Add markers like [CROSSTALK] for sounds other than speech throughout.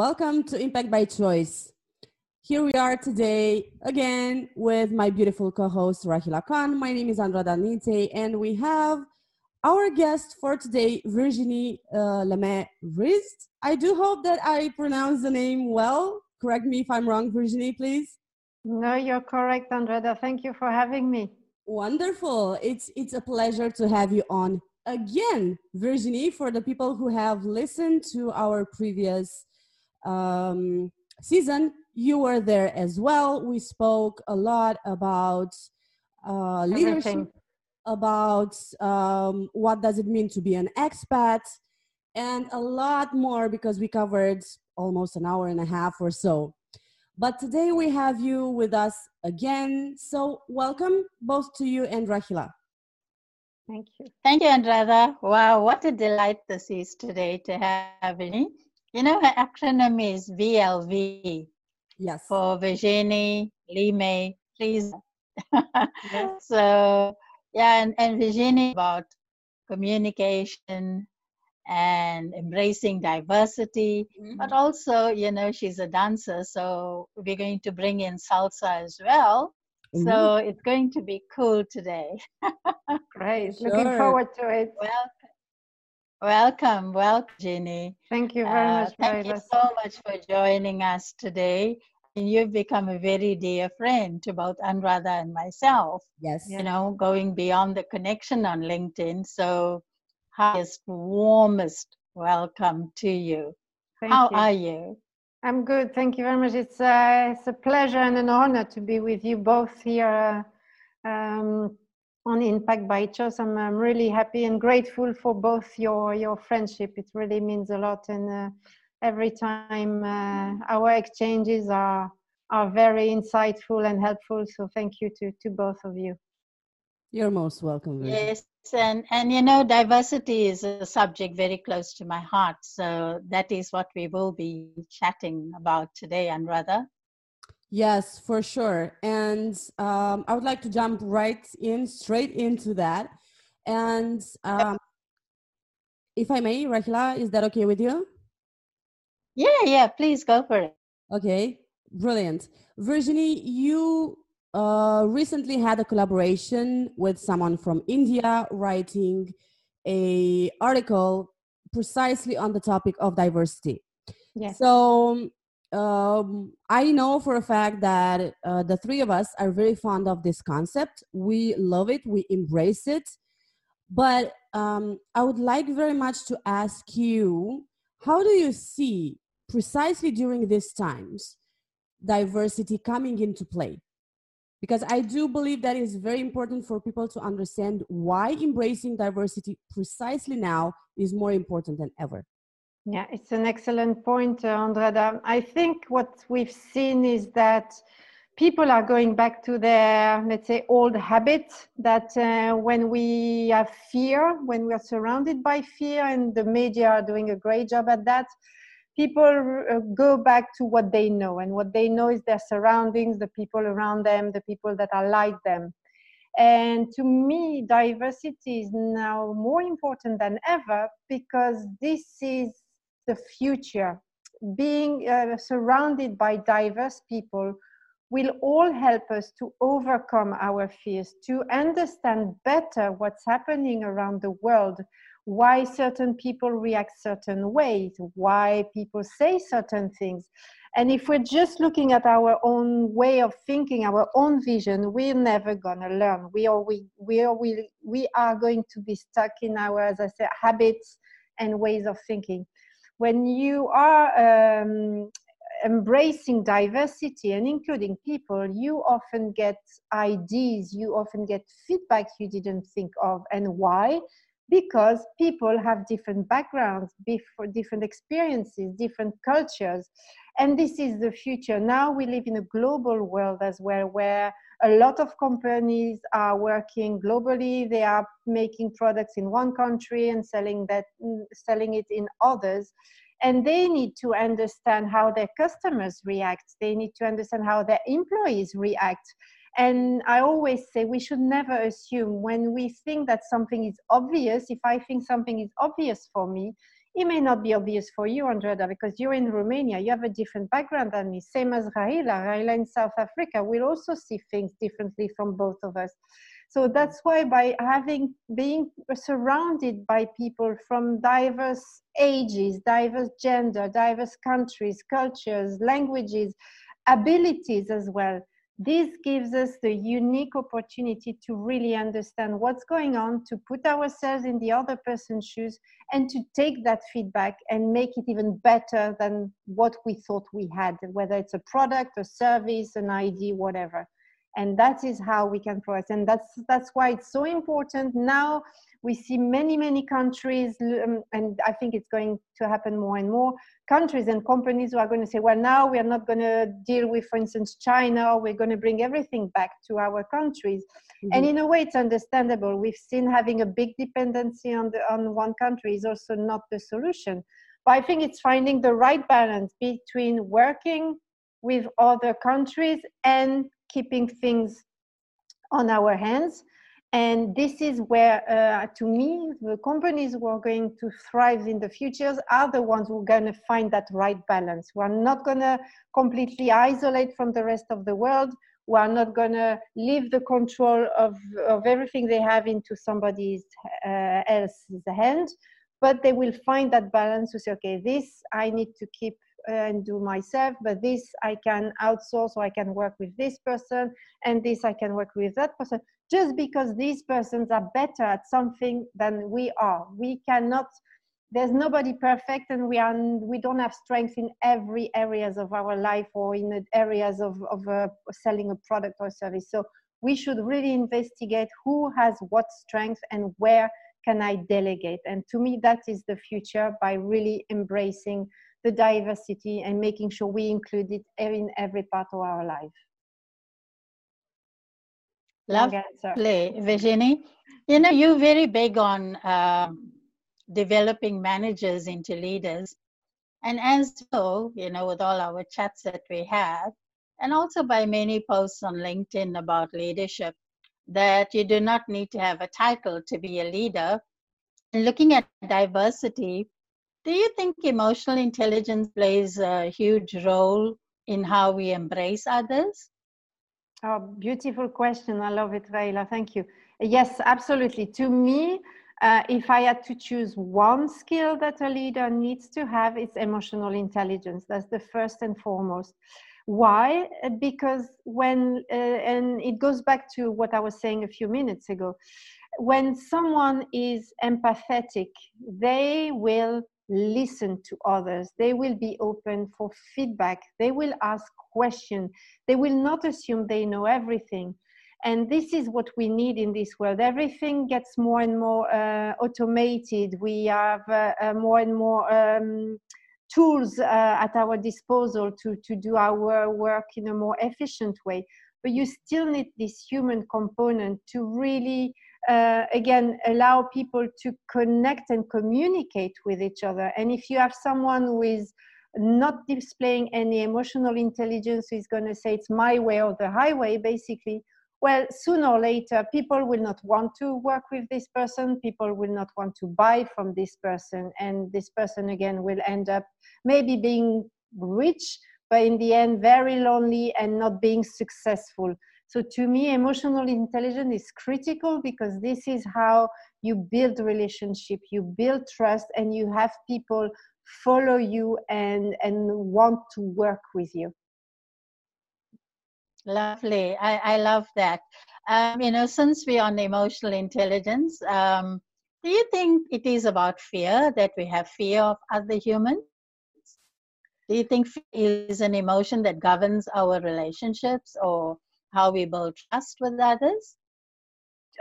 Welcome to Impact by Choice. Here we are today again with my beautiful co host Rahila Khan. My name is Andrada Danite, and we have our guest for today, Virginie uh, Lemay Rist. I do hope that I pronounce the name well. Correct me if I'm wrong, Virginie, please. No, you're correct, Andrada. Thank you for having me. Wonderful. It's it's a pleasure to have you on again, Virginie. For the people who have listened to our previous um, season, you were there as well. We spoke a lot about uh, leadership, about um, what does it mean to be an expat, and a lot more because we covered almost an hour and a half or so. But today we have you with us again. So welcome both to you and Rahila. Thank you. Thank you, Andrada. Wow, what a delight this is today to have me. You know, her acronym is VLV. Yes. For Virginie, Lime, please. yes. [LAUGHS] So, yeah, and, and Virginie about communication, and embracing diversity mm-hmm. but also you know she's a dancer so we're going to bring in salsa as well mm-hmm. so it's going to be cool today [LAUGHS] great sure. looking forward to it well welcome welcome Jenny. thank you very uh, much thank you so much for joining us today and you've become a very dear friend to both Andrada and myself. Yes. You know, going beyond the connection on LinkedIn. So highest, warmest welcome to you. Thank How you. are you? I'm good. Thank you very much. It's, uh, it's a pleasure and an honor to be with you both here uh, um, on Impact by Choice. I'm, I'm, really happy and grateful for both your, your friendship. It really means a lot. And uh, every time uh, our exchanges are, are very insightful and helpful. So thank you to, to both of you. You're most welcome. Virgin. Yes, and and you know, diversity is a subject very close to my heart. So that is what we will be chatting about today, Andrada. Yes, for sure. And um, I would like to jump right in, straight into that. And um, if I may, Rahila, is that okay with you? Yeah, yeah, please go for it. Okay, brilliant. Virginie, you uh, recently had a collaboration with someone from India writing a article precisely on the topic of diversity. Yes. So um, I know for a fact that uh, the three of us are very fond of this concept. We love it. We embrace it. But um, I would like very much to ask you, how do you see precisely during these times diversity coming into play? because I do believe that is very important for people to understand why embracing diversity precisely now is more important than ever. Yeah, it's an excellent point, uh, Andrada. I think what we've seen is that people are going back to their, let's say, old habit that uh, when we have fear, when we are surrounded by fear, and the media are doing a great job at that, people uh, go back to what they know and what they know is their surroundings the people around them the people that are like them and to me diversity is now more important than ever because this is the future being uh, surrounded by diverse people will all help us to overcome our fears to understand better what's happening around the world why certain people react certain ways, why people say certain things. And if we're just looking at our own way of thinking, our own vision, we're never gonna learn. We are we we are we, we are going to be stuck in our, as I said, habits and ways of thinking. When you are um, embracing diversity and including people, you often get ideas, you often get feedback you didn't think of. And why? because people have different backgrounds, different experiences, different cultures. And this is the future. Now we live in a global world as well, where a lot of companies are working globally. They are making products in one country and selling that, mm, selling it in others. And they need to understand how their customers react. They need to understand how their employees react and I always say we should never assume when we think that something is obvious. If I think something is obvious for me, it may not be obvious for you, Andrea, because you're in Romania. You have a different background than me, same as Rahila. Rahila in South Africa will also see things differently from both of us. So that's why by having being surrounded by people from diverse ages, diverse gender, diverse countries, cultures, languages, abilities as well, this gives us the unique opportunity to really understand what's going on, to put ourselves in the other person's shoes, and to take that feedback and make it even better than what we thought we had, whether it's a product, a service, an ID, whatever. And that is how we can progress. And that's that's why it's so important now we see many many countries um, and i think it's going to happen more and more countries and companies who are going to say well now we are not going to deal with for instance china we're going to bring everything back to our countries mm-hmm. and in a way it's understandable we've seen having a big dependency on the on one country is also not the solution but i think it's finding the right balance between working with other countries and keeping things on our hands. And this is where uh, to me the companies who are going to thrive in the futures are the ones who are going to find that right balance we are not going to completely isolate from the rest of the world we are not going to leave the control of, of everything they have into somebody uh, else's hand. But they will find that balance to say okay this i need to keep and do myself but this i can outsource or i can work with this person and this i can work with that person. Just because these persons are better at something than we are. We cannot there's nobody perfect and we are we don't have strength in every areas of our life or in the areas of, of uh, selling a product or service. So we should really investigate who has what strength and where can i delegate. And to me that is the future by really embracing the diversity and making sure we include it in every part of our life. Lovely, Virginie. You know, you're very big on um, developing managers into leaders. And as well, you know, with all our chats that we have, and also by many posts on LinkedIn about leadership, that you do not need to have a title to be a leader. And looking at diversity, do you think emotional intelligence plays a huge role in how we embrace others? Oh, beautiful question. I love it, Rahila. Thank you. Yes, absolutely. To me, uh, if I had to choose one skill that a leader needs to have, it's emotional intelligence. That's the first and foremost. Why? Because when, uh, and it goes back to what I was saying a few minutes ago, when someone is empathetic, they will listen to others. They will be open for feedback. They will ask questions. They will not assume they know everything. And this is what we need in this world. Everything gets more and more uh, automated. We have uh, uh, more and more um, tools uh, at our disposal to, to do our work in a more efficient way. But you still need this human component to really uh, again allow people to connect and communicate with each other. And if you have someone who is not displaying any emotional intelligence who is going to say it's my way or the highway basically well sooner or later people will not want to work with this person. People will not want to buy from this person. And this person again will end up maybe being rich but in the end very lonely and not being successful so to me, emotional intelligence is critical because this is how you build relationship, you build trust, and you have people follow you and and want to work with you. Lovely. I, I love that. Um, you know, since we're on emotional intelligence, um, do you think it is about fear that we have fear of other humans? Do you think fear is an emotion that governs our relationships or how we build trust with others?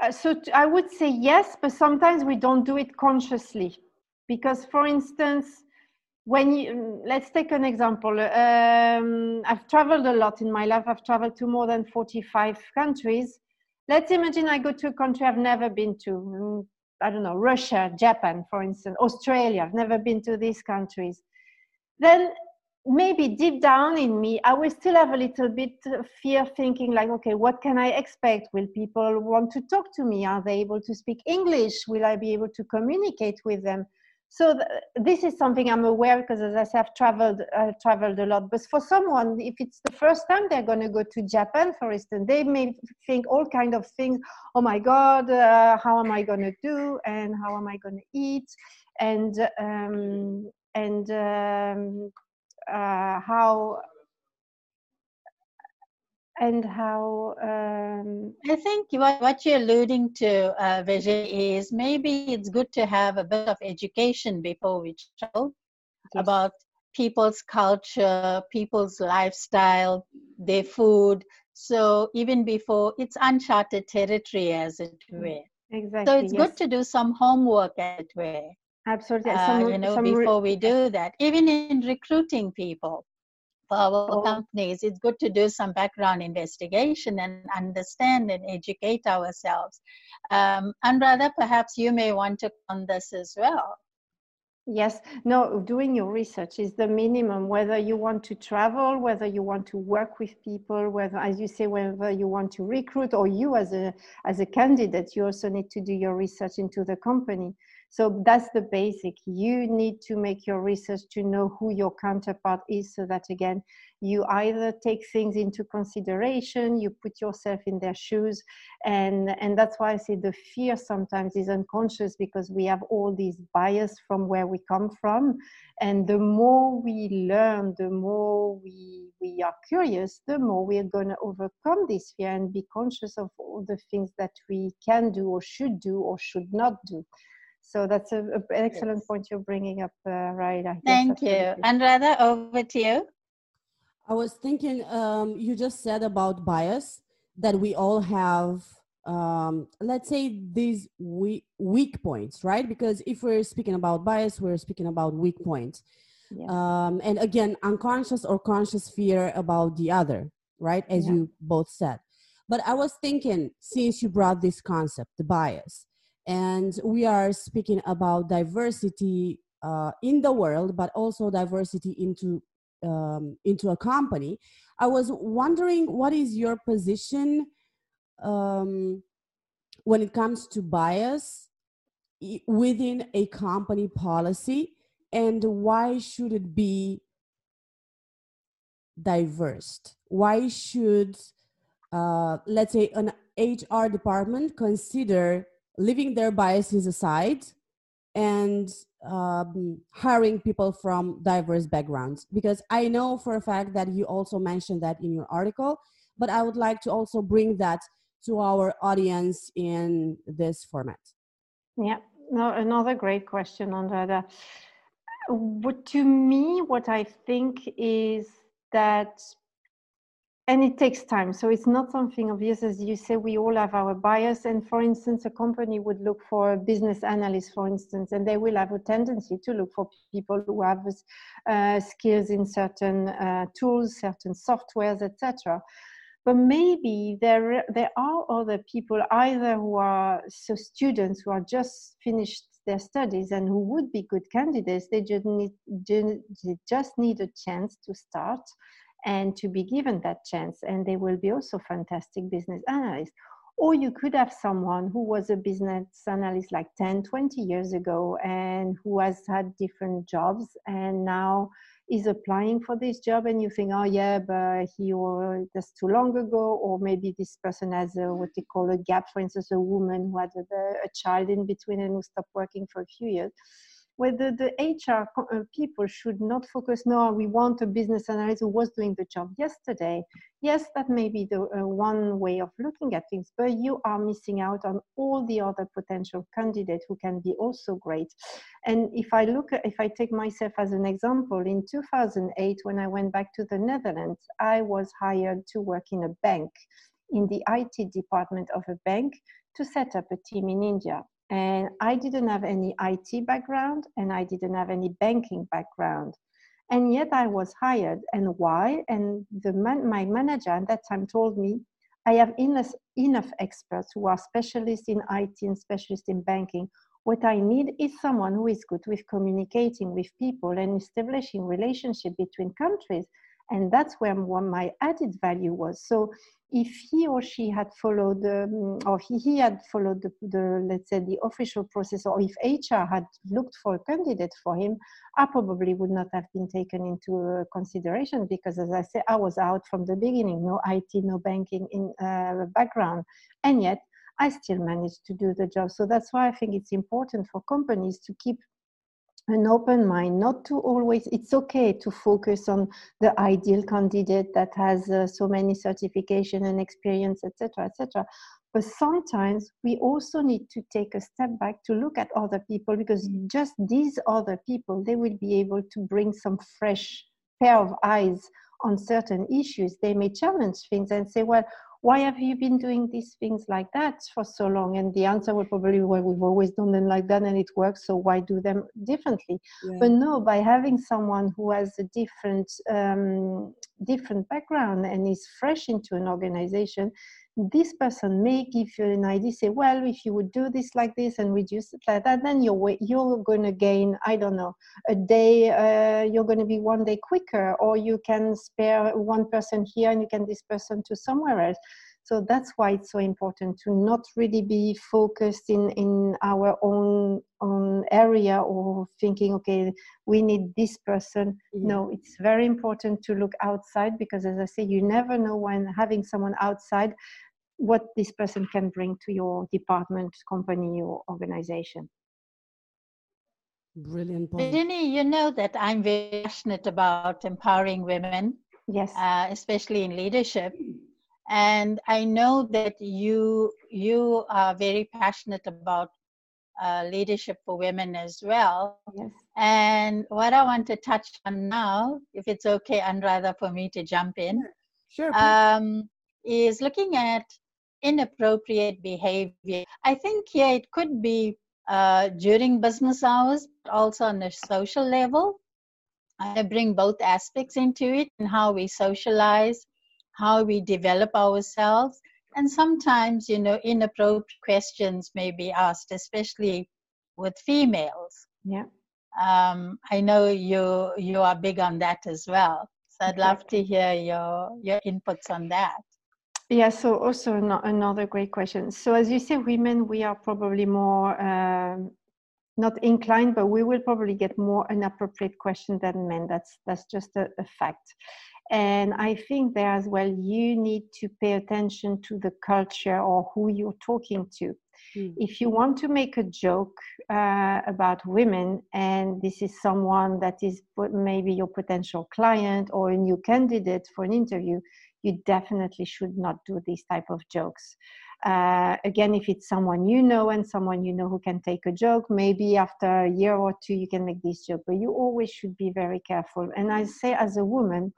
Uh, so I would say yes, but sometimes we don't do it consciously. Because, for instance, when you, mm, let's take an example. Um, I've traveled a lot in my life. I've traveled to more than 45 countries. Let's imagine I go to a country I've never been to. Mm, I don't know, Russia, Japan, for instance, Australia. I've never been to these countries. Then maybe deep down in me, I will still have a little bit of fear thinking like, okay, what can I expect? Will people want to talk to me? Are they able to speak English? Will I be able to communicate with them? so th- this is something i'm aware because as i said, i've traveled traveled a lot but for someone if it's the first time they're going to go to japan for instance they may think all kind of things oh my god uh, how am i going to do and how am i going to eat and um, and um, uh, how and how um, I think what, what you're alluding to, uh, Virginie, is maybe it's good to have a bit of education before we travel yes. about people's culture, people's lifestyle, their food. So even before it's uncharted territory, as it mm, were. Exactly. So it's yes. good to do some homework, as it were. Absolutely. Uh, you know, before we do that, even in recruiting people for our oh. companies, it's good to do some background investigation and understand and educate ourselves. Um, Andrada, perhaps you may want to on this as well. Yes, no, doing your research is the minimum, whether you want to travel, whether you want to work with people, whether, as you say, whether you want to recruit or you as a, as a candidate, you also need to do your research into the company. So that's the basic. You need to make your research to know who your counterpart is so that again, you either take things into consideration, you put yourself in their shoes. And, and that's why I say the fear sometimes is unconscious because we have all these bias from where we come from. And the more we learn, the more we, we are curious, the more we are going to overcome this fear and be conscious of all the things that we can do or should do or should not do. So that's a, an excellent yes. point you're bringing up, uh, Rahila. Thank yes, you. Andrada, over to you. I was thinking, um, you just said about bias that we all have, um, let's say, these weak, weak points, right? Because if we're speaking about bias, we're speaking about weak points. Yeah. Um, and again, unconscious or conscious fear about the other, right? As yeah. you both said. But I was thinking, since you brought this concept, the bias, and we are speaking about diversity uh, in the world but also diversity into um, into a company. I was wondering what is your position um, when it comes to bias within a company policy? And why should it be diverse? Why should uh, let's say an hr department consider leaving their biases aside and um, hiring people from diverse backgrounds because i know for a fact that you also mentioned that in your article but i would like to also bring that to our audience in this format yeah no, another great question Andrada. What, to me what i think is that and it takes time. So it's not something obvious. As you say we all have our bias. And for instance a company would look for a business analyst for instance and they will have a tendency to look for people who have uh, skills in certain uh, tools certain softwares etc but maybe there there are other people either who are so students who are just finished their studies and who would be good candidates. They just need they just need a chance to start and to be given that chance. And they will be also fantastic business analysts. Or you could have someone who was a business analyst like 10, 20 years ago and who has had different jobs and now is applying for this job and you think, oh yeah, but he or that's too long ago, or maybe this person has a, what they call a gap, for instance, a woman who had a, a child in between and who stopped working for a few years whether the HR uh, people should not focus, no, we want a business analyst who was doing the job yesterday. Yes, that may be the uh, one way of looking at things, but you are missing out on all the other potential candidates who can be also great. And if I look, at, if I take myself as an example, in 2008, when I went back to the Netherlands, I was hired to work in a bank, in the IT department of a bank, to set up a team in India and I didn't have any IT background and I didn't have any banking background. And yet I was hired. And why? And the man, my manager at that time told me, I have enough, enough experts who are specialists in IT and specialists in banking. What I need is someone who is good with communicating with people and establishing relationship between countries. And that's where my added value was. So if he or she had followed um, or he, he had followed the, the, let's say the official process or if hr had looked for a candidate for him i probably would not have been taken into uh, consideration because as i say i was out from the beginning no it no banking in uh, background. And yet i still managed to do the job. So that's why i think it's important for companies to keep an open mind not to always it's okay to focus on the ideal candidate that has uh, so many certification and experience etc etc but sometimes we also need to take a step back to look at other people because just these other people they will be able to bring some fresh pair of eyes on certain issues. They may challenge things and say well why have you been doing these things like that for so long? And the answer would probably be, well, we've always done them like that and it works, so why do them differently? Yeah. But no, by having someone who has a different um, different background and is fresh into an organization, this person may give you an idea say well if you would do this like this and reduce it like that then you're you're going to gain i don't know a day uh, you're going to be one day quicker or you can spare one person here and you can this person to somewhere else so that's why it's so important to not really be focused in in our own own area or thinking okay we need this person mm-hmm. no it's very important to look outside because as i say you never know when having someone outside what this person can bring to your department, company, or organization. Brilliant. point. Jenny, you know that I'm very passionate about empowering women. Yes. Uh, especially in leadership. And I know that you you are very passionate about uh, leadership for women as well. Yes. And what I want to touch on now, if it's okay, Andrada, for me to jump in, sure, um, is looking at inappropriate behavior. I think yeah, it could be uh, during business hours, but also on the social level. I bring both aspects into it and how we socialize, how we develop ourselves, and sometimes you know inappropriate questions may be asked, especially with females. Yeah. Um, I know you you are big on that as well. So I'd love to hear your your inputs on that. Yeah, so also another great question. So as you say, women, we are probably more um, not inclined, but we will probably get more inappropriate question than men. That's that's just a, a fact. And I think there as well, you need to pay attention to the culture or who you're talking to. Mm. If you want to make a joke uh, about women, and this is someone that is maybe your potential client or a new candidate for an interview, you definitely should not do these type of jokes. Uh, again if it's someone you know and someone you know who can take a joke maybe after a year or two you can make this joke but you always should be very careful. And i say as a woman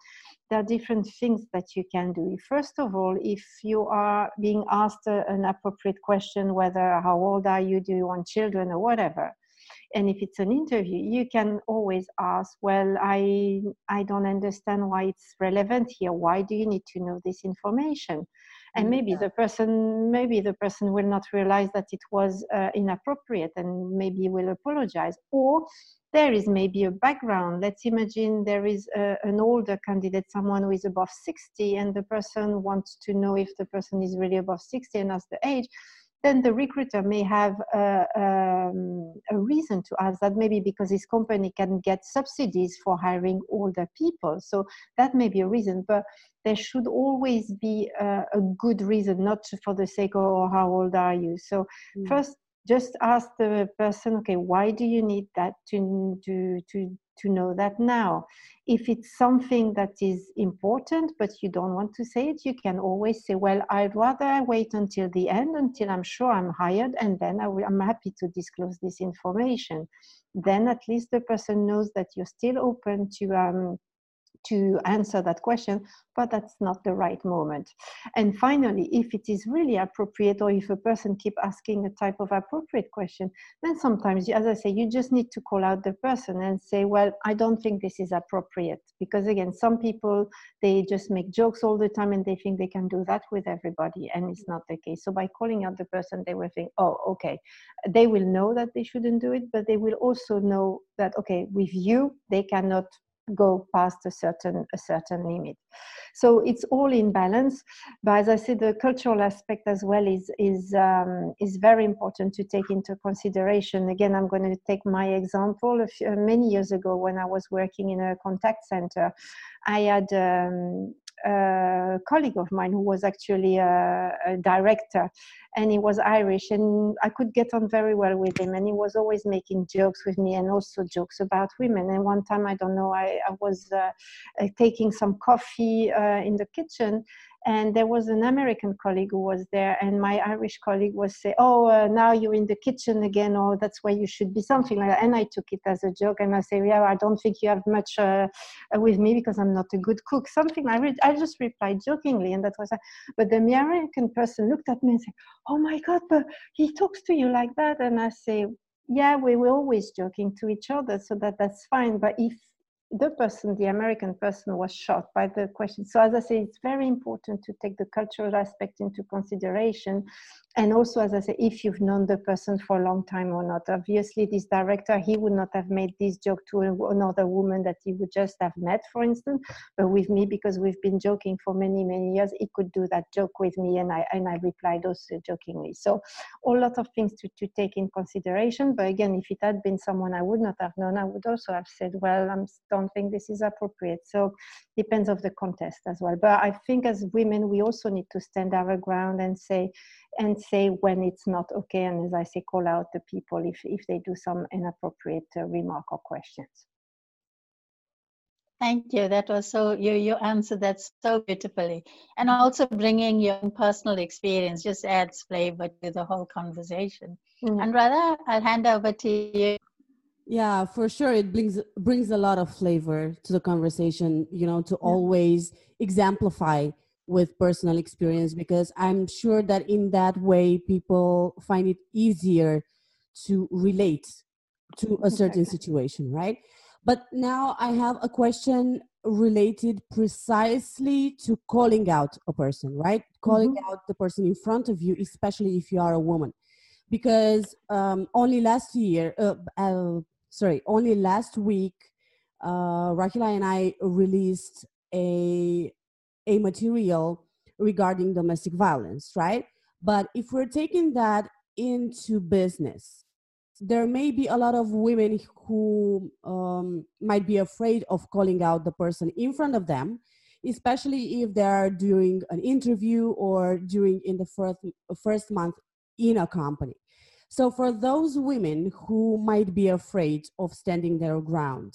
there are different things that you can do. First of all if you are being asked an appropriate question whether how old are you? Do you want children? or whatever and if it's an interview you can always ask well i i don't understand why it's relevant here. Why do you need to know this information? And mm, maybe yeah. the person maybe the person will not realize that it was uh, inappropriate and maybe will apologize. Or there is maybe a background. Let's imagine there is a, an older candidate someone who is above 60 and the person wants to know if the person is really above 60 and as the age then the recruiter may have a, um, a, reason to ask that maybe because his company can get subsidies for hiring older people so that may be a reason but there should always be a, a good reason not for the sake of oh, how old are you so mm. first just ask the person okay why do you need that to to to to know that now. If it's something that is important but you don't want to say it you can always say well i'd rather wait until the end until i'm sure i'm hired and then I will, i'm happy to disclose this information. Then at least the person knows that you're still open to um, to answer that question, but that's not the right moment. And finally, if it is really appropriate, or if a person keep asking a type of appropriate question, then sometimes, as I say, you just need to call out the person and say, well, I don't think this is appropriate. Because again, some people, they just make jokes all the time and they think they can do that with everybody, and it's not the case. So by calling out the person, they will think, oh, okay. They will know that they shouldn't do it, but they will also know that, okay, with you, they cannot go past a certain a certain limit. So it's all in balance but as i said the cultural aspect as well is is um, is very important to take into consideration. Again i'm going to take my example. Few, many years ago when i was working in a contact center i had um, a colleague of mine who was actually a, a, director and he was irish and i could get on very well with him and he was always making jokes with me and also jokes about women. And one time i don't know i, I was uh, uh, taking some coffee uh, in the kitchen and there was an american colleague who was there and my irish colleague was say, oh uh, now you're in the kitchen again or that's where you should be something like that. And i took it as a joke and i say yeah i don't think you have much uh, with me because i'm not a good cook something i read i just replied jokingly and that was but the american person looked at me and said oh my god but he talks to you like that and i say yeah we were always joking to each other so that that's fine but if the person, the American person, was shocked by the question. So, as I say, it's very important to take the cultural aspect into consideration. And also, as I say, if you've known the person for a long time or not. Obviously, this director, he would not have made this joke to another woman that he would just have met, for instance. But with me, because we've been joking for many, many years, he could do that joke with me, and I and I replied also jokingly. So, a lot of things to, to take in consideration. But again, if it had been someone I would not have known, I would also have said, well, I'm don't think this is appropriate. So depends of the context as well. But I think as women, we also need to stand our ground and say and say when it's not okay. And as I say, call out the people if if they do some inappropriate uh, remark or questions. Thank you. That was so you you answered that so beautifully, and also bringing your personal experience just adds flavor to the whole conversation. Mm. Andrada, I'll hand over to you yeah for sure it brings brings a lot of flavor to the conversation you know to yeah. always exemplify with personal experience because i'm sure that in that way people find it easier to relate to a certain situation right? But now i have a question related precisely to calling out a person right? Calling mm-hmm. out the person in front of you especially if you are a woman. Because um, only last year uh, uh, sorry, only last week, uh, Rahila and I released a a material regarding domestic violence, right? But if we're taking that into business, there may be a lot of women who um, might be afraid of calling out the person in front of them, especially if they're doing an interview or during in the first first month in a company. So, for those women who might be afraid of standing their ground,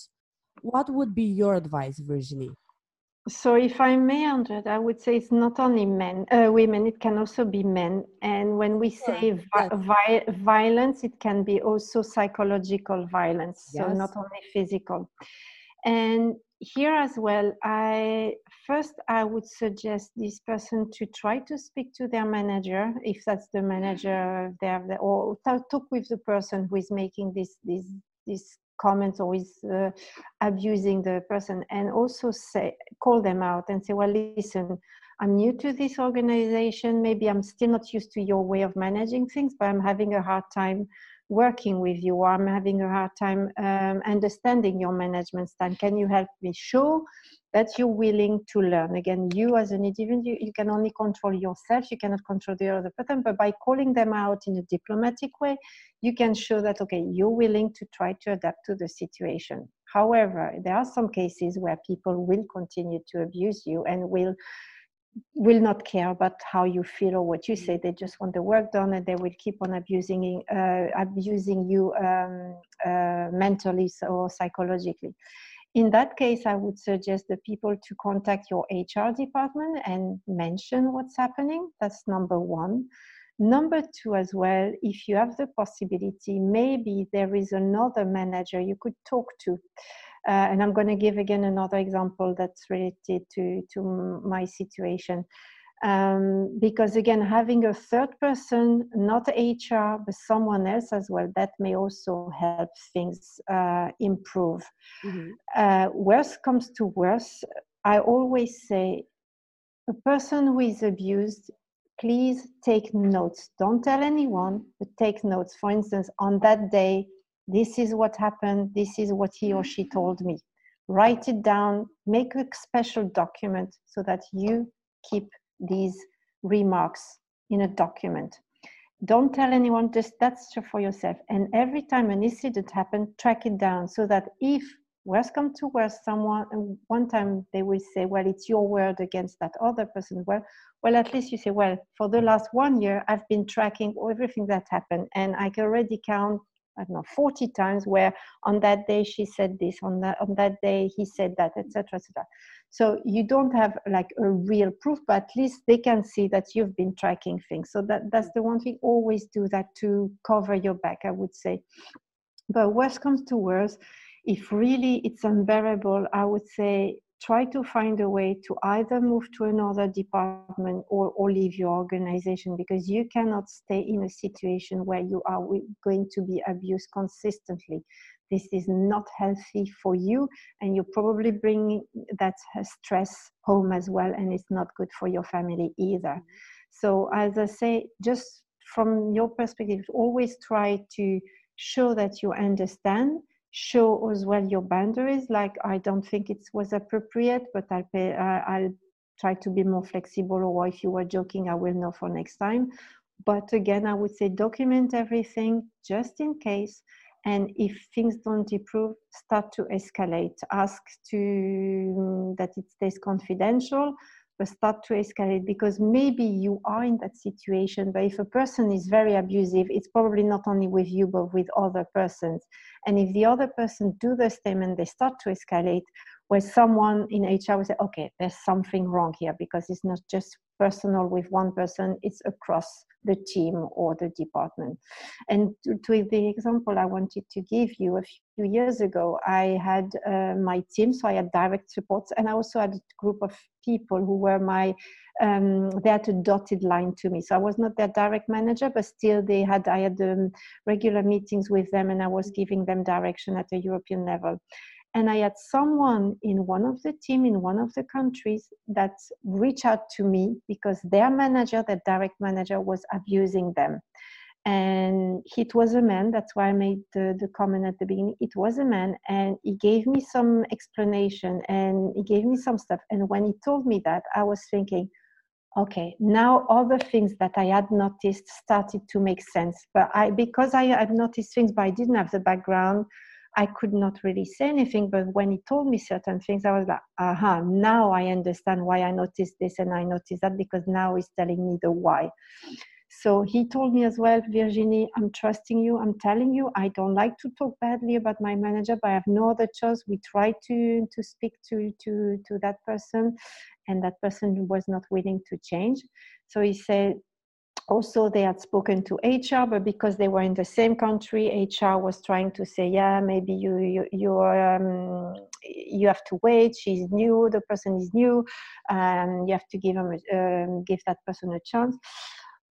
what would be your advice, Virginie? So, if I may, Andrea, I would say it's not only men, uh, women; it can also be men. And when we say vi- vi- violence, it can be also psychological violence, yes. so not only physical. And here as well, I first I would suggest this person to try to speak to their manager, if that's the manager there, or talk with the person who is making this this this comments or is uh, abusing the person, and also say call them out and say, well, listen. I'm new to this organization. Maybe I'm still not used to your way of managing things, but I'm having a hard time working with you or i'm having a hard time um, understanding your management style. Can you help me show that you're willing to learn? Again you as an individual you, you can only control yourself you cannot control the other person but by calling them out in a diplomatic way you can show that okay you're willing to try to adapt to the situation. However there are some cases where people will continue to abuse you and will will not care about how you feel or what you say. They just want the work done, and they will keep on abusing uh, abusing you um, uh, mentally or psychologically. In that case, I would suggest the people to contact your HR department and mention what's happening. That's number one. Number two, as well, if you have the possibility, maybe there is another manager you could talk to. Uh, and I'm going to give again another example that's related to, to my situation. Um, because again, having a third person, not HR, but someone else as well, that may also help things uh, improve. Mm-hmm. Uh, worst comes to worst, I always say a person who is abused, please take notes. Don't tell anyone, but take notes. For instance, on that day, this is what happened this is what he or she told me write it down, make a special document so that you keep these remarks in a document. Don't tell anyone, just that's for yourself. And every time an incident happens, track it down so that if worst come to worst, someone one time they will say, Well, it's your word against that other person. Well, well, at least you say, Well, for the last one year, I've been tracking everything that happened, and I can already count I don't know, 40 times where on that day she said this, on that on that day he said that, etc. etc. So you don't have like a real proof, but at least they can see that you've been tracking things. So that, that's the one thing, always do that to cover your back, I would say. But worst comes to worst, if really it's unbearable, I would say try to find a way to either move to another department or, or leave your organization because you cannot stay in a situation where you are going to be abused consistently. This is not healthy for you and you're probably bringing that stress home as well and it's not good for your family either. So as i say just from your perspective always try to show that you understand show as well your boundaries. Like i don't think it was appropriate but i'll pay uh, i'll try to be more flexible or if you were joking i will know for next time. But again i would say document everything just in case and if things don't improve start to escalate. Ask to that it stays confidential but start to escalate because maybe you are in that situation but if a person is very abusive it's probably not only with you but with other persons. And if the other person do the same and they start to escalate where someone in hr will say okay there's something wrong here because it's not just personal with one person it's across the team or the department. And to, to the example i wanted to give you a few years ago i had uh, my team so i had direct reports and i also had a group of people who were my um, they had a dotted line to me. So i was not their direct manager but still they had i had um, regular meetings with them and i was giving them direction at a european level and i had someone in one of the team in one of the countries that reached out to me because their manager their direct manager was abusing them. And it was a man that's why i made the, the comment at the beginning. It was a man and he gave me some explanation and he gave me some stuff. And when he told me that i was thinking okay now all the things that i had noticed started to make sense. But i because i had noticed things but i didn't have the background I could not really say anything, but when he told me certain things, I was like, aha, now I understand why I noticed this and I noticed that because now he's telling me the why. So he told me as well, Virginie, I'm trusting you. I'm telling you, I don't like to talk badly about my manager, but I have no other choice. We tried to to speak to to to that person, and that person was not willing to change. So he said, also they had spoken to hr but because they were in the same country hr was trying to say yeah maybe you you you um, you have to wait. She's new. The person is new. Um, you have to give them um, give that person a chance.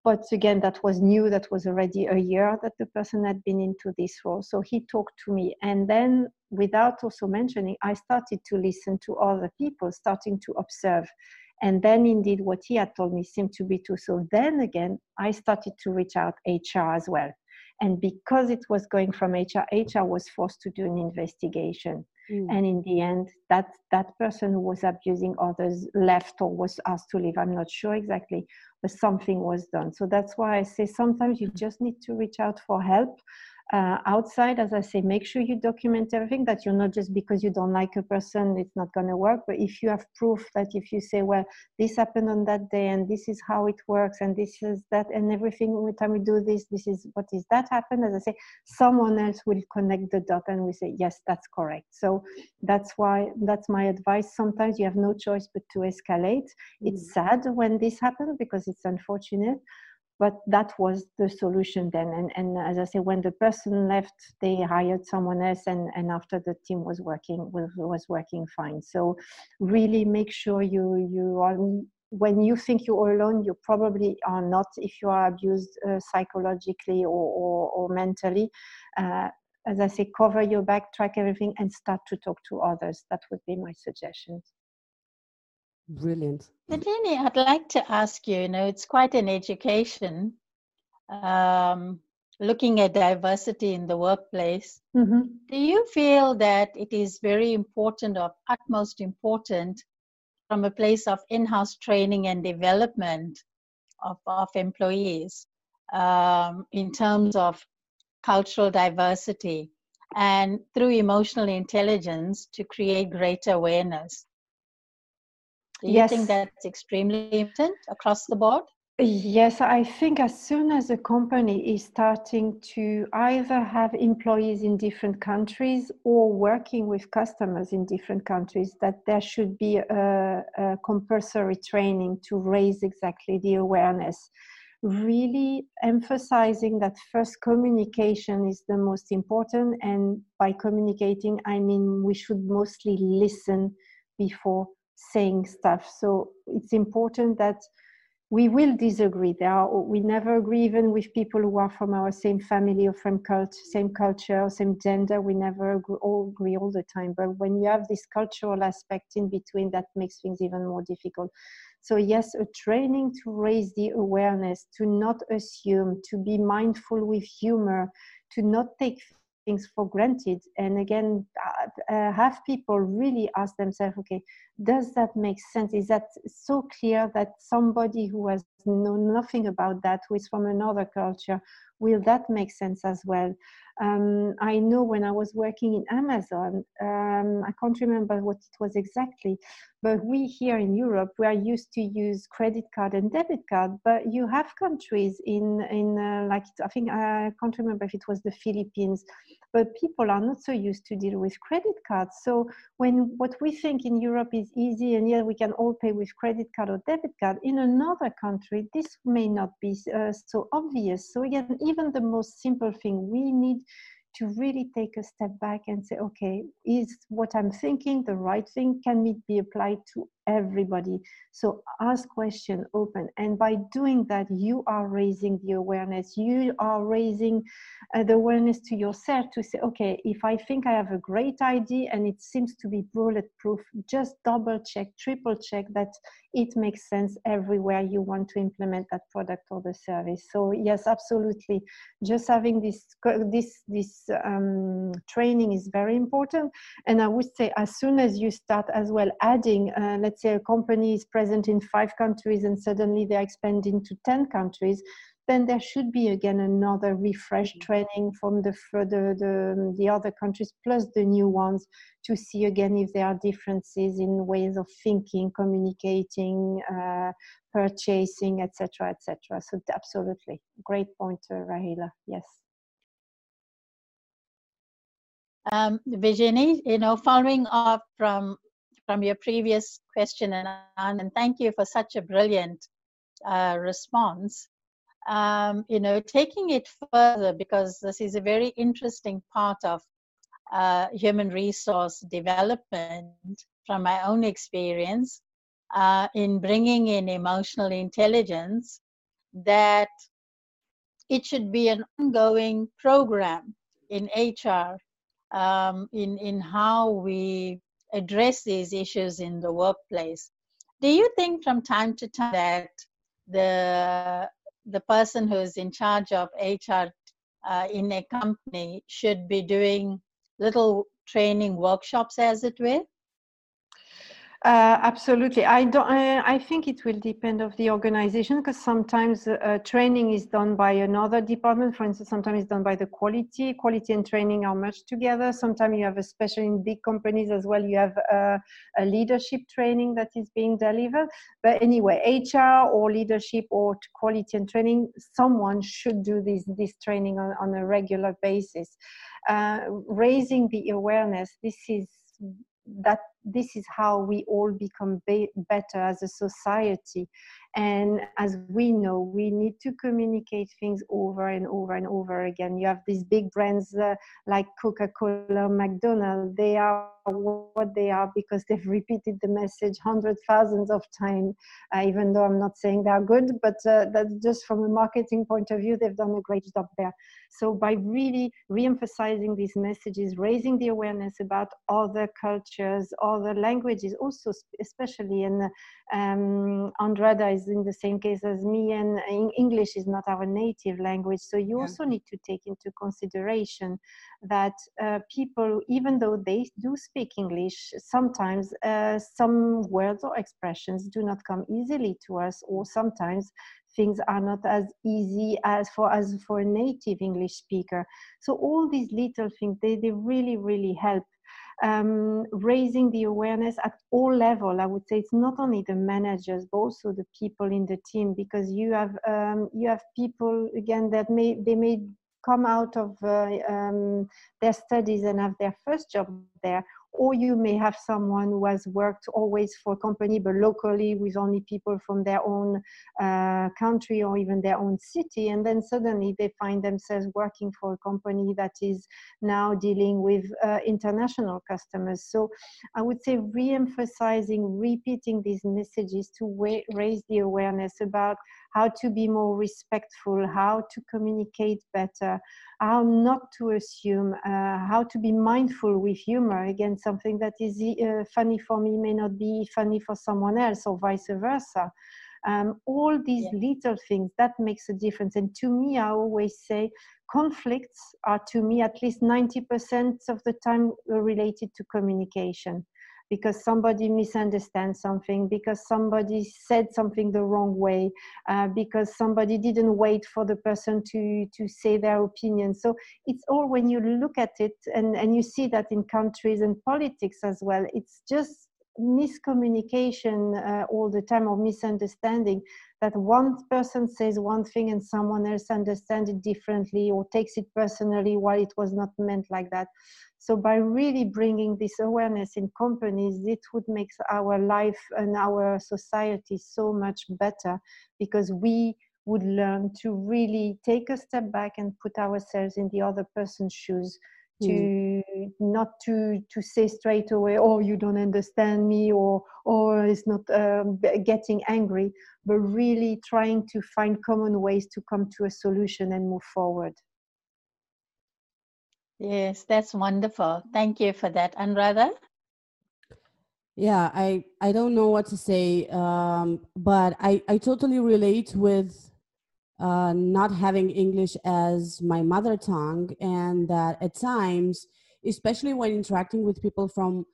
But again that was new. That was already a year that the person had been into this role. So he talked to me. And then without also mentioning i started to listen to other people starting to observe and then indeed what he had told me seemed to be true. So then again, I started to reach out HR as well. And because it was going from HR, HR was forced to do an investigation. Mm. And in the end, that, that person who was abusing others left or was asked to leave. I'm not sure exactly, but something was done. So that's why I say sometimes you just need to reach out for help uh, outside as i say make sure you document everything that you're not just because you don't like a person it's not going to work. But if you have proof that if you say well this happened on that day and this is how it works and this is that and everything every time we do this this is what is that happened as i say someone else will connect the dot and we say yes that's correct. So that's why that's my advice. Sometimes you have no choice but to escalate. Mm-hmm. it's sad when this happens because it's unfortunate but that was the solution then. And, and as i say when the person left they hired someone else and, and after the team was working was, working fine. So really make sure you you are when you think you're alone you probably are not if you are abused uh, psychologically or, or, or mentally. Uh, as i say cover your back track everything and start to talk to others. That would be my suggestions Brilliant. Virginie, I'd like to ask you, you know, it's quite an education. Um, looking at diversity in the workplace, mm-hmm. do you feel that it is very important or utmost important from a place of in-house training and development of, of employees um, in terms of cultural diversity and through emotional intelligence to create greater awareness. Do you yes. think that's extremely important across the board? Yes, I think as soon as a company is starting to either have employees in different countries or working with customers in different countries, that there should be a, a compulsory training to raise exactly the awareness. Really emphasizing that first communication is the most important, and by communicating, I mean we should mostly listen before saying stuff. So it's important that we will disagree. There are, we never agree even with people who are from our same family or from cult, same culture, same gender. We never agree, all agree all the time. But when you have this cultural aspect in between, that makes things even more difficult. So yes, a training to raise the awareness, to not assume, to be mindful with humor, to not take things for granted. And again uh, uh, have people really ask themselves okay does that make sense? Is that so clear that somebody who has known nothing about that who is from another culture will that make sense as well um, I know when I was working in Amazon, um, I can't remember what it was exactly, but we here in Europe we are used to use credit card and debit card. But you have countries in in uh, like I think I can't remember if it was the Philippines, but people are not so used to deal with credit cards. So when what we think in Europe is easy and yet we can all pay with credit card or debit card, in another country this may not be uh, so obvious. So again, even the most simple thing we need to really take a step back and say, okay, is what I'm thinking the right thing? Can it be applied to everybody? So ask question open. And by doing that, you are raising the awareness. You are raising uh, the awareness to yourself to say, okay, if I think I have a great idea and it seems to be bulletproof, just double check, triple check that it makes sense everywhere you want to implement that product or the service. So yes, absolutely. Just having this, this, this um, training is very important. And I would say as soon as you start as well adding, uh, let's say a company is present in five countries and suddenly they're expanding to 10 countries, then there should be again another refresh mm-hmm. training from the further the, the other countries plus the new ones to see again if there are differences in ways of thinking communicating uh, purchasing etc etc so absolutely. Great point uh, rahila. Yes. Um, Virginie, you know, following up from from your previous question and, and thank you for such a brilliant uh, response. Um, you know, taking it further because this is a very interesting part of uh, human resource development from my own experience uh, in bringing in emotional intelligence that it should be an ongoing program in HR um, in, in how we address these issues in the workplace. Do you think from time to time that the the person who is in charge of HR uh, in a company should be doing little training workshops, as it were? Uh, absolutely. I don't. I, I, think it will depend of the organization because sometimes uh, training is done by another department. For instance, sometimes it's done by the quality. Quality and training are merged together. Sometimes you have, especially in big companies as well, you have uh, a leadership training that is being delivered. But anyway, HR or leadership or quality and training, someone should do this this training on, on a regular basis. Uh, raising the awareness. This is that this is how we all become be- better as a society and as we know we need to communicate things over and over and over again. You have these big brands uh, like coca-cola mcdonald's. They are what they are because [LAUGHS] they've repeated the message hundred thousands of times. Uh, even though i'm not saying they're good but uh, that's just from a marketing point of view they've done a great job there. So by really re-emphasizing these messages raising the awareness about other cultures other languages also especially and um, andrada is as in the same case as me, and English is not our native language. So you yeah. also need to take into consideration that uh, people, even though they do speak English, sometimes uh, some words or expressions do not come easily to us, or sometimes things are not as easy as for as for a native English speaker. So all these little things they, they really really help um, raising the awareness at all level. I would say it's not only the managers, but also the people in the team, because you have um, you have people again that may they may come out of uh, um, their studies and have their first job there. Or you may have someone who has worked always for a company but locally with only people from their own uh, country or even their own city. And then suddenly they find themselves working for a company that is now dealing with uh, international customers. So i would say re-emphasizing repeating these messages to wa- raise the awareness about how to be more respectful, how to communicate better, how not to assume, uh, how to be mindful with humor. Again, something that is uh, funny for me may not be funny for someone else, or vice versa. Um, all these yeah. little things that makes a difference. And to me, I always say conflicts are to me at least 90% of the time related to communication because somebody misunderstands something, because somebody said something the wrong way, uh, because somebody didn't wait for the person to, to say their opinion. So it's all when you look at it and, and you see that in countries and politics as well, it's just miscommunication uh, all the time or misunderstanding that one person says one thing and someone else understands it differently or takes it personally while it was not meant like that so by really bringing this awareness in companies, it would make our life and our society so much better because we would learn to really take a step back and put ourselves in the other person's shoes to mm. not to to say straight away oh you don't understand me or or it's not um, getting angry but really trying to find common ways to come to a solution and move forward Yes, that's wonderful. Thank you for that, Andrada. Yeah, I I don't know what to say, um, but I I totally relate with uh, not having English as my mother tongue, and that at times, especially when interacting with people from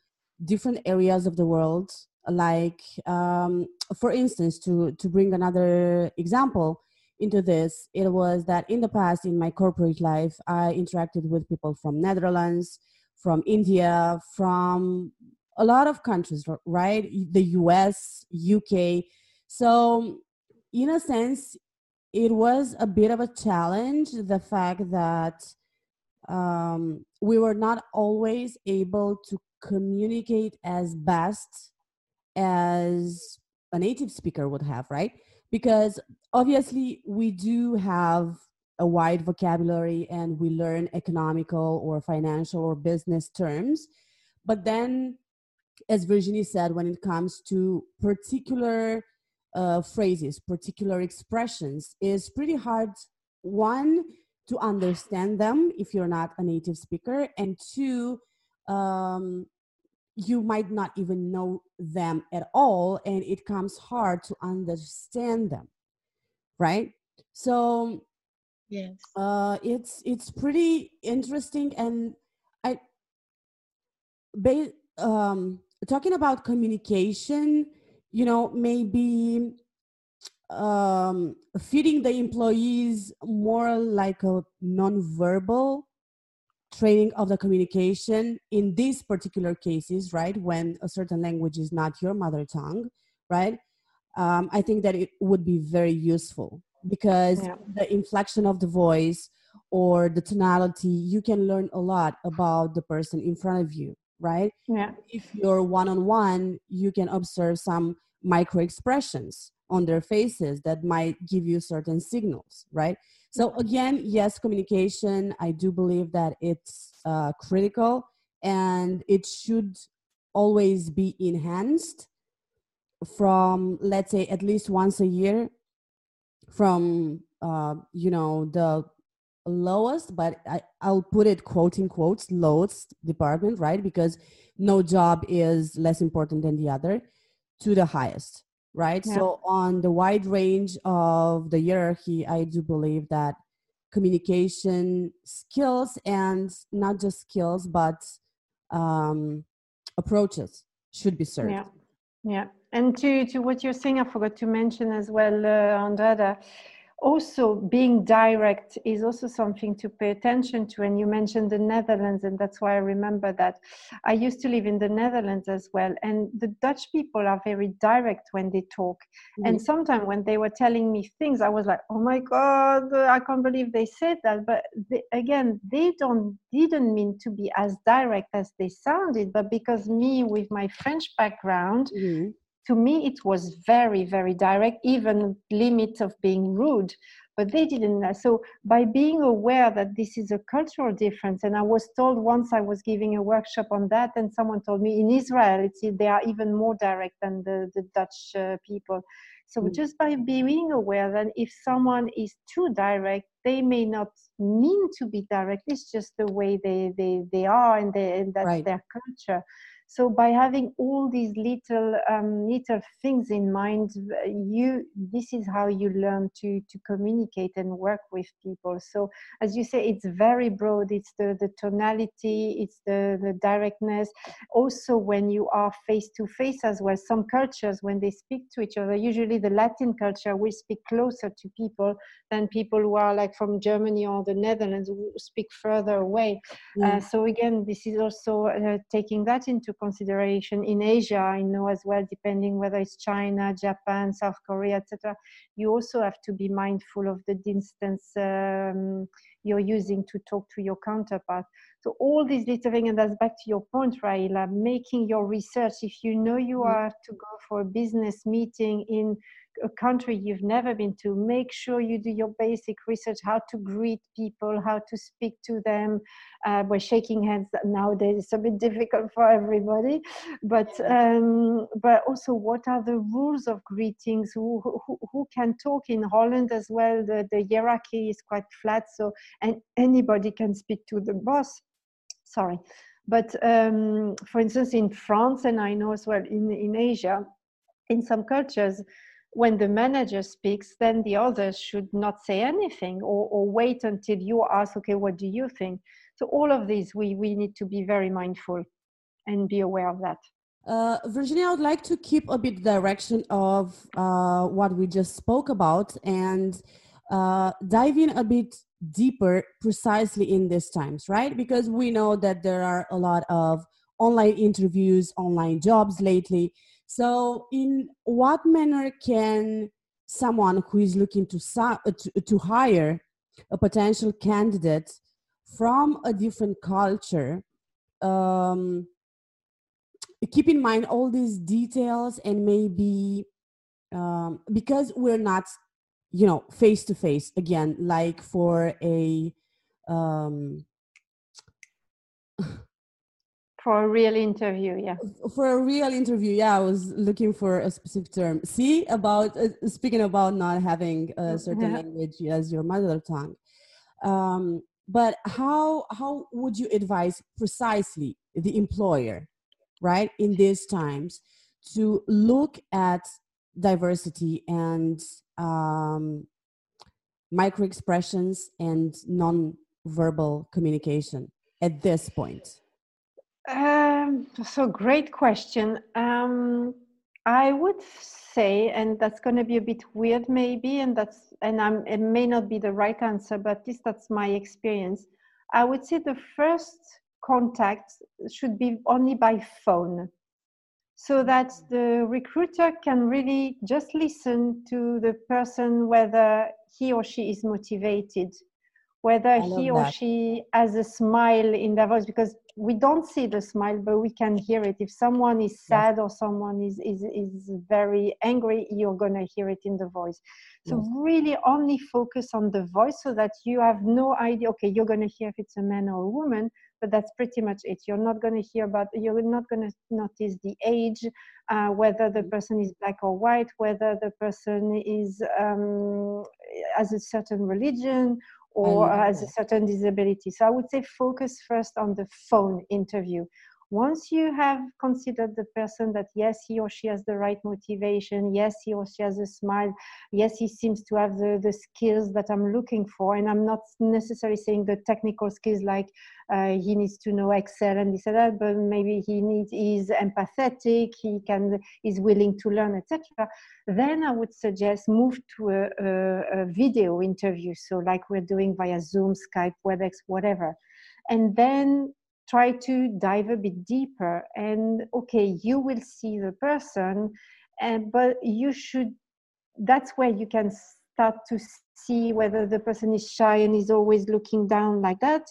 different areas of the world, like um, for instance, to to bring another example, into this it was that in the past in my corporate life i interacted with people from netherlands from india from a lot of countries right? The us uk so in a sense it was a bit of a challenge the fact that um, we were not always able to communicate as best as a native speaker would have right because obviously we do have a wide vocabulary and we learn economical or financial or business terms. But then as virginie said when it comes to particular uh, phrases particular expressions is pretty hard one to understand them if you're not a native speaker and two um, you might not even know them at all and it comes hard to understand them right? So yes. uh it's it's pretty interesting and i ba- um talking about communication you know maybe um feeding the employees more like a non-verbal training of the communication in these particular cases, right? When a certain language is not your mother tongue, right? Um, I think that it would be very useful because yeah. the inflection of the voice or the tonality, you can learn a lot about the person in front of you, right? Yeah. If you're one on one, you can observe some micro expressions on their faces that might give you certain signals, right? So again, yes, communication. I do believe that it's uh, critical and it should always be enhanced from let's say at least once a year from uh, you know the lowest but I, i'll put it quote in quotes lowest department right because no job is less important than the other to the highest right? Yeah. So, on the wide range of the hierarchy, I do believe that communication skills and not just skills, but um, approaches should be served. Yeah, yeah. And to, to what you're saying, I forgot to mention as well, uh, Andrada, also being direct is also something to pay attention to and you mentioned the netherlands and that's why i remember that. I used to live in the netherlands as well and the dutch people are very direct when they talk. Mm-hmm. and sometimes when they were telling me things i was like oh my god i can't believe they said that. But they, again they don't didn't mean to be as direct as they sounded but because me with my french background mm-hmm to me it was very very direct even limit of being rude but they didn't so by being aware that this is a cultural difference and i was told once i was giving a workshop on that and someone told me in israel it's they are even more direct than the, the dutch uh, people so mm. just by being aware that if someone is too direct they may not mean to be direct it's just the way they they, they are and, they, and that's right. their culture so by having all these little um, little things in mind you this is how you learn to to communicate and work with people. So as you say it's very broad. It's the the tonality it's the the directness. Also when you are face to face as well some cultures when they speak to each other usually the latin culture will speak closer to people than people who are like from germany or the netherlands who speak further away. Mm. uh, so again this is also uh, taking that into consideration in Asia. I know as well, depending whether it's China, Japan, South Korea, etc. You also have to be mindful of the distance um, you're using to talk to your counterpart. So all these little things, and that's back to your point, Rahila, making your research. If you know you mm-hmm. are to go for a business meeting in a country you've never been to, make sure you do your basic research how to greet people, how to speak to them. Uh, by shaking hands nowadays, it's a bit difficult for everybody. But um, but also, what are the rules of greetings? Who, who, who can talk in Holland as well? The, the hierarchy is quite flat, so and anybody can speak to the boss. Sorry. But um, for instance, in France, and I know as well in, in Asia, in some cultures, when the manager speaks, then the others should not say anything or, or wait until you ask, okay, what do you think? So all of these, we, we need to be very mindful and be aware of that. Uh, Virginie, I would like to keep a bit direction of uh, what we just spoke about and uh, dive in a bit deeper precisely in these times, right? Because we know that there are a lot of online interviews, online jobs lately. So, in what manner can someone who is looking to, uh, to, to hire a potential candidate from a different culture um, keep in mind all these details and maybe um, because we're not you know face to face again like for a um, for a real interview yeah. For a real interview yeah i was looking for a specific term. See about uh, speaking about not having a certain language as your mother tongue. Um, but how how would you advise precisely the employer right in these times to look at diversity and um, micro expressions and non-verbal communication at this point um, so great question. Um, I would say, and that's going to be a bit weird, maybe, and that's and I'm, it may not be the right answer, but at least that's my experience. I would say the first contact should be only by phone, so that the recruiter can really just listen to the person whether he or she is motivated whether he or that. she has a smile in their voice because we don't see the smile but we can hear it if someone is sad yes. or someone is, is is very angry you're going to hear it in the voice so yes. really only focus on the voice so that you have no idea okay you're going to hear if it's a man or a woman but that's pretty much it you're not going to hear about you're not going to notice the age uh, whether the mm-hmm. person is black or white whether the person is um, has a certain religion or has a certain disability. So I would say focus first on the phone interview. Once you have considered the person that yes he or she has the right motivation yes he or she has a smile yes he seems to have the, the skills that i'm looking for and i'm not necessarily saying the technical skills like uh, he needs to know excel and this and that but maybe he needs is empathetic he can is willing to learn etc then i would suggest move to a, a, a video interview. So like we're doing via zoom skype webex whatever. And then try to dive a bit deeper and okay you will see the person and but you should that's where you can start to see whether the person is shy and is always looking down like that.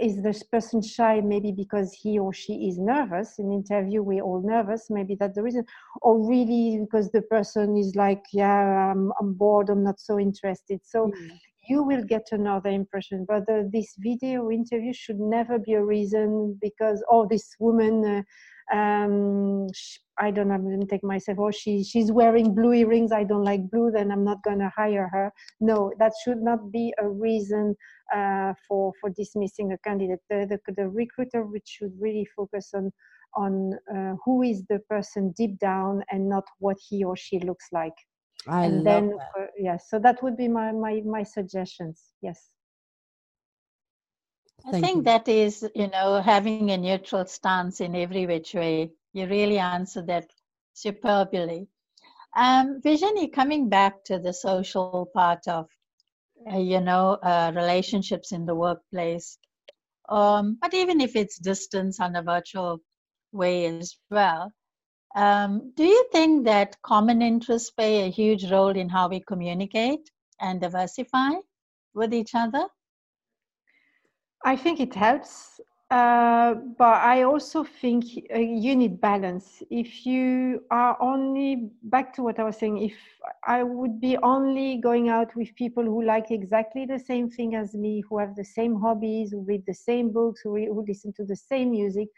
Is this person shy maybe because he or she is nervous? In interview we're all nervous. Maybe that's the reason. Or really because the person is like yeah i'm, I'm bored. I'm not so interested. So mm you will get another impression. But the, this video interview should never be a reason because oh, this woman. Uh, um, I don't know, I'm going to take myself, oh, she, she's wearing blue earrings, I don't like blue, then I'm not going to hire her. No, that should not be a reason uh, for, for dismissing a candidate. The, the, the recruiter should really focus on, on uh, who is the person deep down and not what he or she looks like. I and love then that. yes so that would be my my my suggestions yes I think you. that is, you know, having a neutral stance in every which way. You really answered that superbly. Um, Virginie, coming back to the social part of, uh, you know, uh, relationships in the workplace, um, but even if it's distance on a virtual way as well, um, do you think that common interests play a huge role in how we communicate and diversify with each other? i think it helps uh, but i also think uh, you need balance if you are only back to what i was saying if i would be only going out with people who like exactly the same thing as me who have the same hobbies who read the same books who, who listen to the same music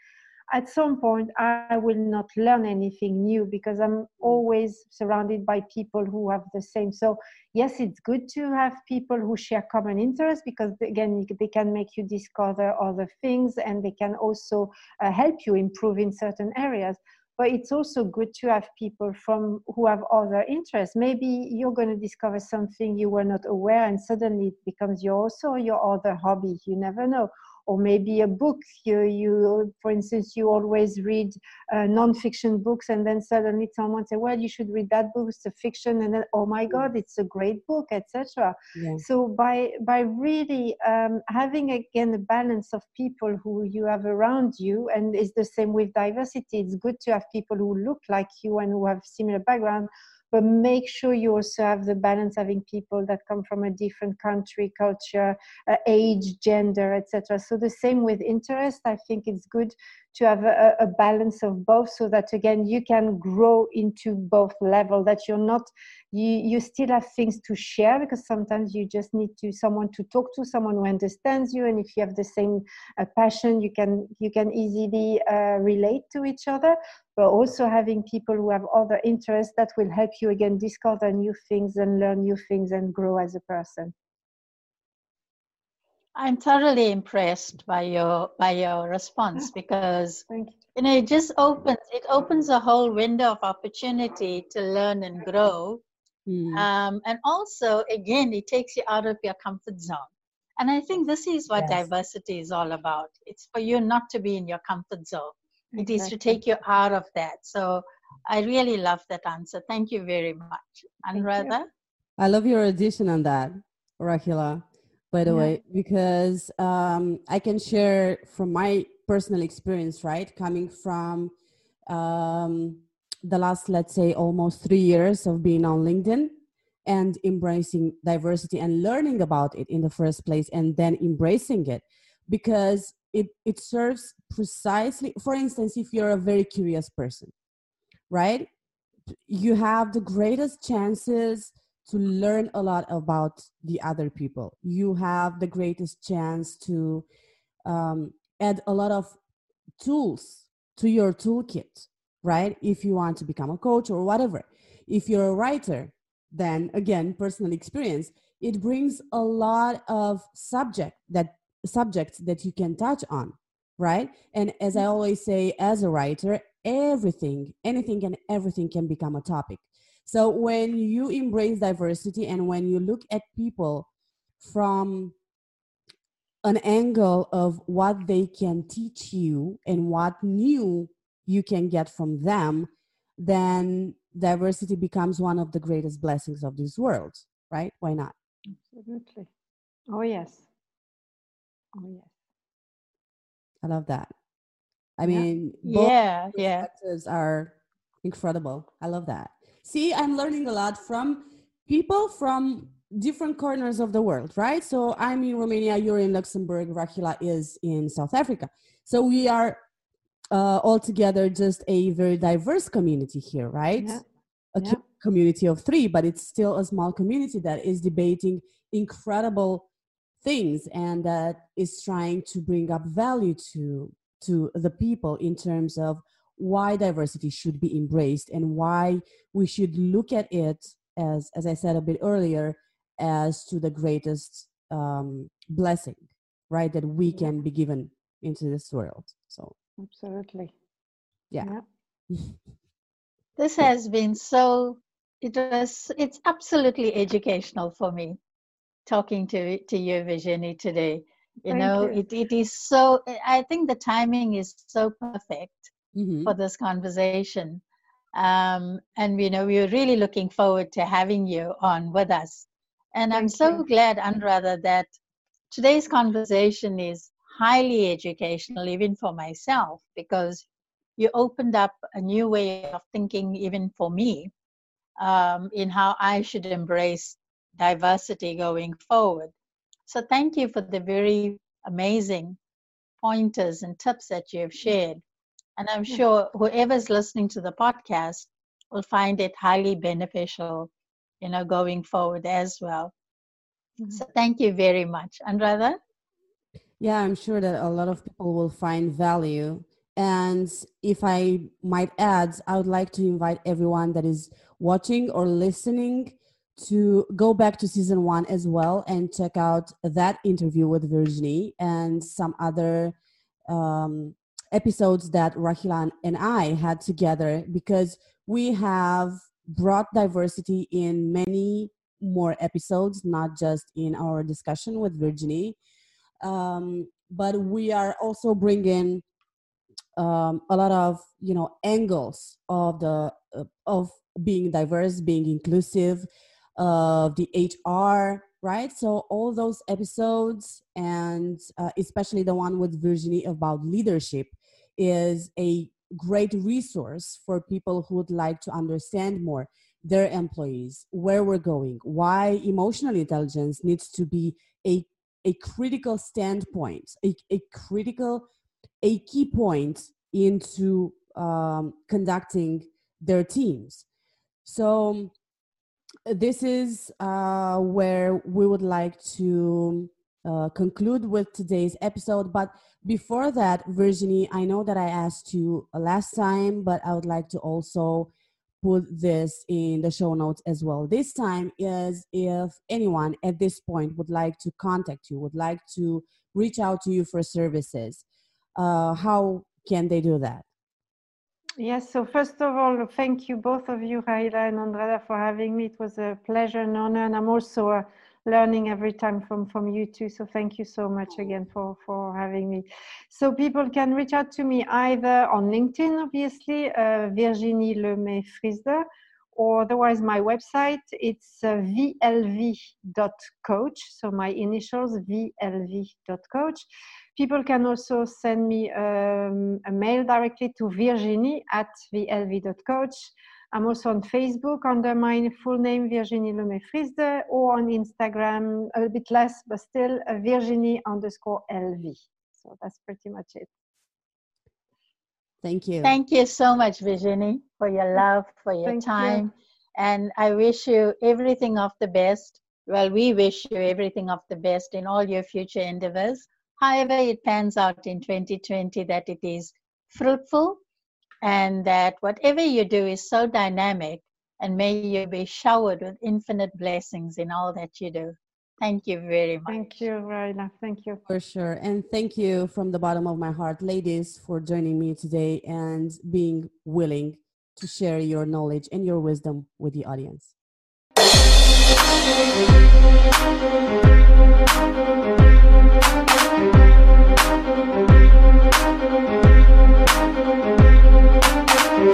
at some point I will not learn anything new because I'm always surrounded by people who have the same. So yes, it's good to have people who share common interests because again, they can make you discover other things and they can also uh, help you improve in certain areas. But it's also good to have people from who have other interests. Maybe you're going to discover something you were not aware, and suddenly it becomes your also your other hobby. You never know or maybe a book. You, you for instance you always read uh, non-fiction books and then suddenly someone say well you should read that book. It's a fiction and then oh my god it's a great book etc Yeah. so by by really um, having again a balance of people who you have around you and it's the same with diversity. It's good to have people who look like you and who have similar background but make sure you also have the balance having people that come from a different country culture uh, age gender etc so the same with interest. I think it's good to have a, a balance of both so that again you can grow into both level that you're not you you still have things to share because sometimes you just need to someone to talk to someone who understands you and if you have the same uh, passion you can you can easily uh, relate to each other but also having people who have other interests that will help you again discover new things and learn new things and grow as a person. I'm thoroughly impressed by your by your response because you. you know it just opens it opens a whole window of opportunity to learn and grow. Mm. um, and also again it takes you out of your comfort zone. And i think this is what Yes. diversity is all about. It's for you not to be in your comfort zone it is to take you out of that so i really love that answer thank you very much you. andrada I love your addition on that, Rahila, by the Yeah. way, because um, I can share from my personal experience, right? Coming from um, the last, let's say, almost three years of being on LinkedIn and embracing diversity and learning about it in the first place and then embracing it because it, it serves precisely, for instance, if you're a very curious person, right? You have the greatest chances to learn a lot about the other people. You have the greatest chance to um, add a lot of tools to your toolkit, right? If you want to become a coach or whatever. If you're a writer, then again, personal experience, it brings a lot of subject that subjects that you can touch on, right? And as I mm-hmm. always say, as a writer, everything, anything and everything can become a topic. So when you embrace diversity and when you look at people from an angle of what they can teach you and what new you can get from them, then diversity becomes one of the greatest blessings of this world, right? Why not? Absolutely. Oh, yes. Oh, yes. I love that. I Yeah. mean, both Yeah, yeah. perspectives are incredible. I love that. See, I'm learning a lot from people from different corners of the world, right? So I'm in Romania, you're in Luxembourg, Rahila is in South Africa. So we are uh, all together just a very diverse community here, right? Yeah. A Yeah. community of three, but it's still a small community that is debating incredible things and that is trying to bring up value to to the people in terms of why diversity should be embraced and why we should look at it as as i said a bit earlier as to the greatest um, blessing right that we can be given into this world so Absolutely. Yeah. [LAUGHS] This has been so it was it's absolutely educational for me talking to to you Virginie today. You Thank know, you. it, it is so I think the timing is so perfect Mhm. for this conversation. Um, and you know, we're really looking forward to having you on with us. And I'm so you. glad, Andrada, that today's conversation is highly educational, even for myself, because you opened up a new way of thinking, even for me, um, in how I should embrace diversity going forward. So, thank you for the very amazing pointers and tips that you have shared. And I'm Yeah. sure whoever's listening to the podcast will find it highly beneficial, you know, going forward as well. Mhm. So thank you very much. Andrada? Yeah, I'm sure that a lot of people will find value. And if I might add, I would like to invite everyone that is watching or listening to go back to season one as well and check out that interview with Virginie and some other um, episodes that Rahila and I had together because we have brought diversity in many more episodes, not just in our discussion with Virginie. Um, but we are also bringing um, a lot of you know angles of the uh, of being diverse being inclusive of the hr right so all those episodes and uh, especially the one with virginie about leadership is a great resource for people who would like to understand more their employees where we're going why emotional intelligence needs to be a a critical standpoint, a, a critical, a key point into um, conducting their teams. So this is uh, where we would like to uh, conclude with today's episode. But before that, Virginie, I know that I asked you last time, but I would like to also put this in the show notes as well. This time is if anyone at this point would like to contact you, would like to reach out to you for services, uh, how can they do that? Yes, so first of all, thank you both of you, Rahila and Andrada, for having me. It was a pleasure and honor, and I'm also uh, learning every time from, from you too. So thank you so much again for, for having me. So people can reach out to me either on LinkedIn, obviously, uh, Virginie Lemay Frisde, or otherwise my website, it's uh, vlv.coach. So my initials, vlv.coach. People can also send me um, a mail directly to virginie at vlv.coach. I'm also on Facebook under my full name, Virginie Lemay Frisde, or on Instagram, a little bit less, but still, uh, Virginie underscore LV. So that's pretty much it. Thank you. Thank you so much, Virginie, for your love, for your Thank you. time. And I wish you everything of the best. Well, we wish you everything of the best in all your future endeavors. However, it pans out in 2020 that it is fruitful and that whatever you do is so dynamic and may you be showered with infinite blessings in all that you do. Thank you very much. Thank you, Rahila. Thank you. For sure. And thank you from the bottom of my heart, ladies, for joining me today and being willing to share your knowledge and your wisdom with the audience.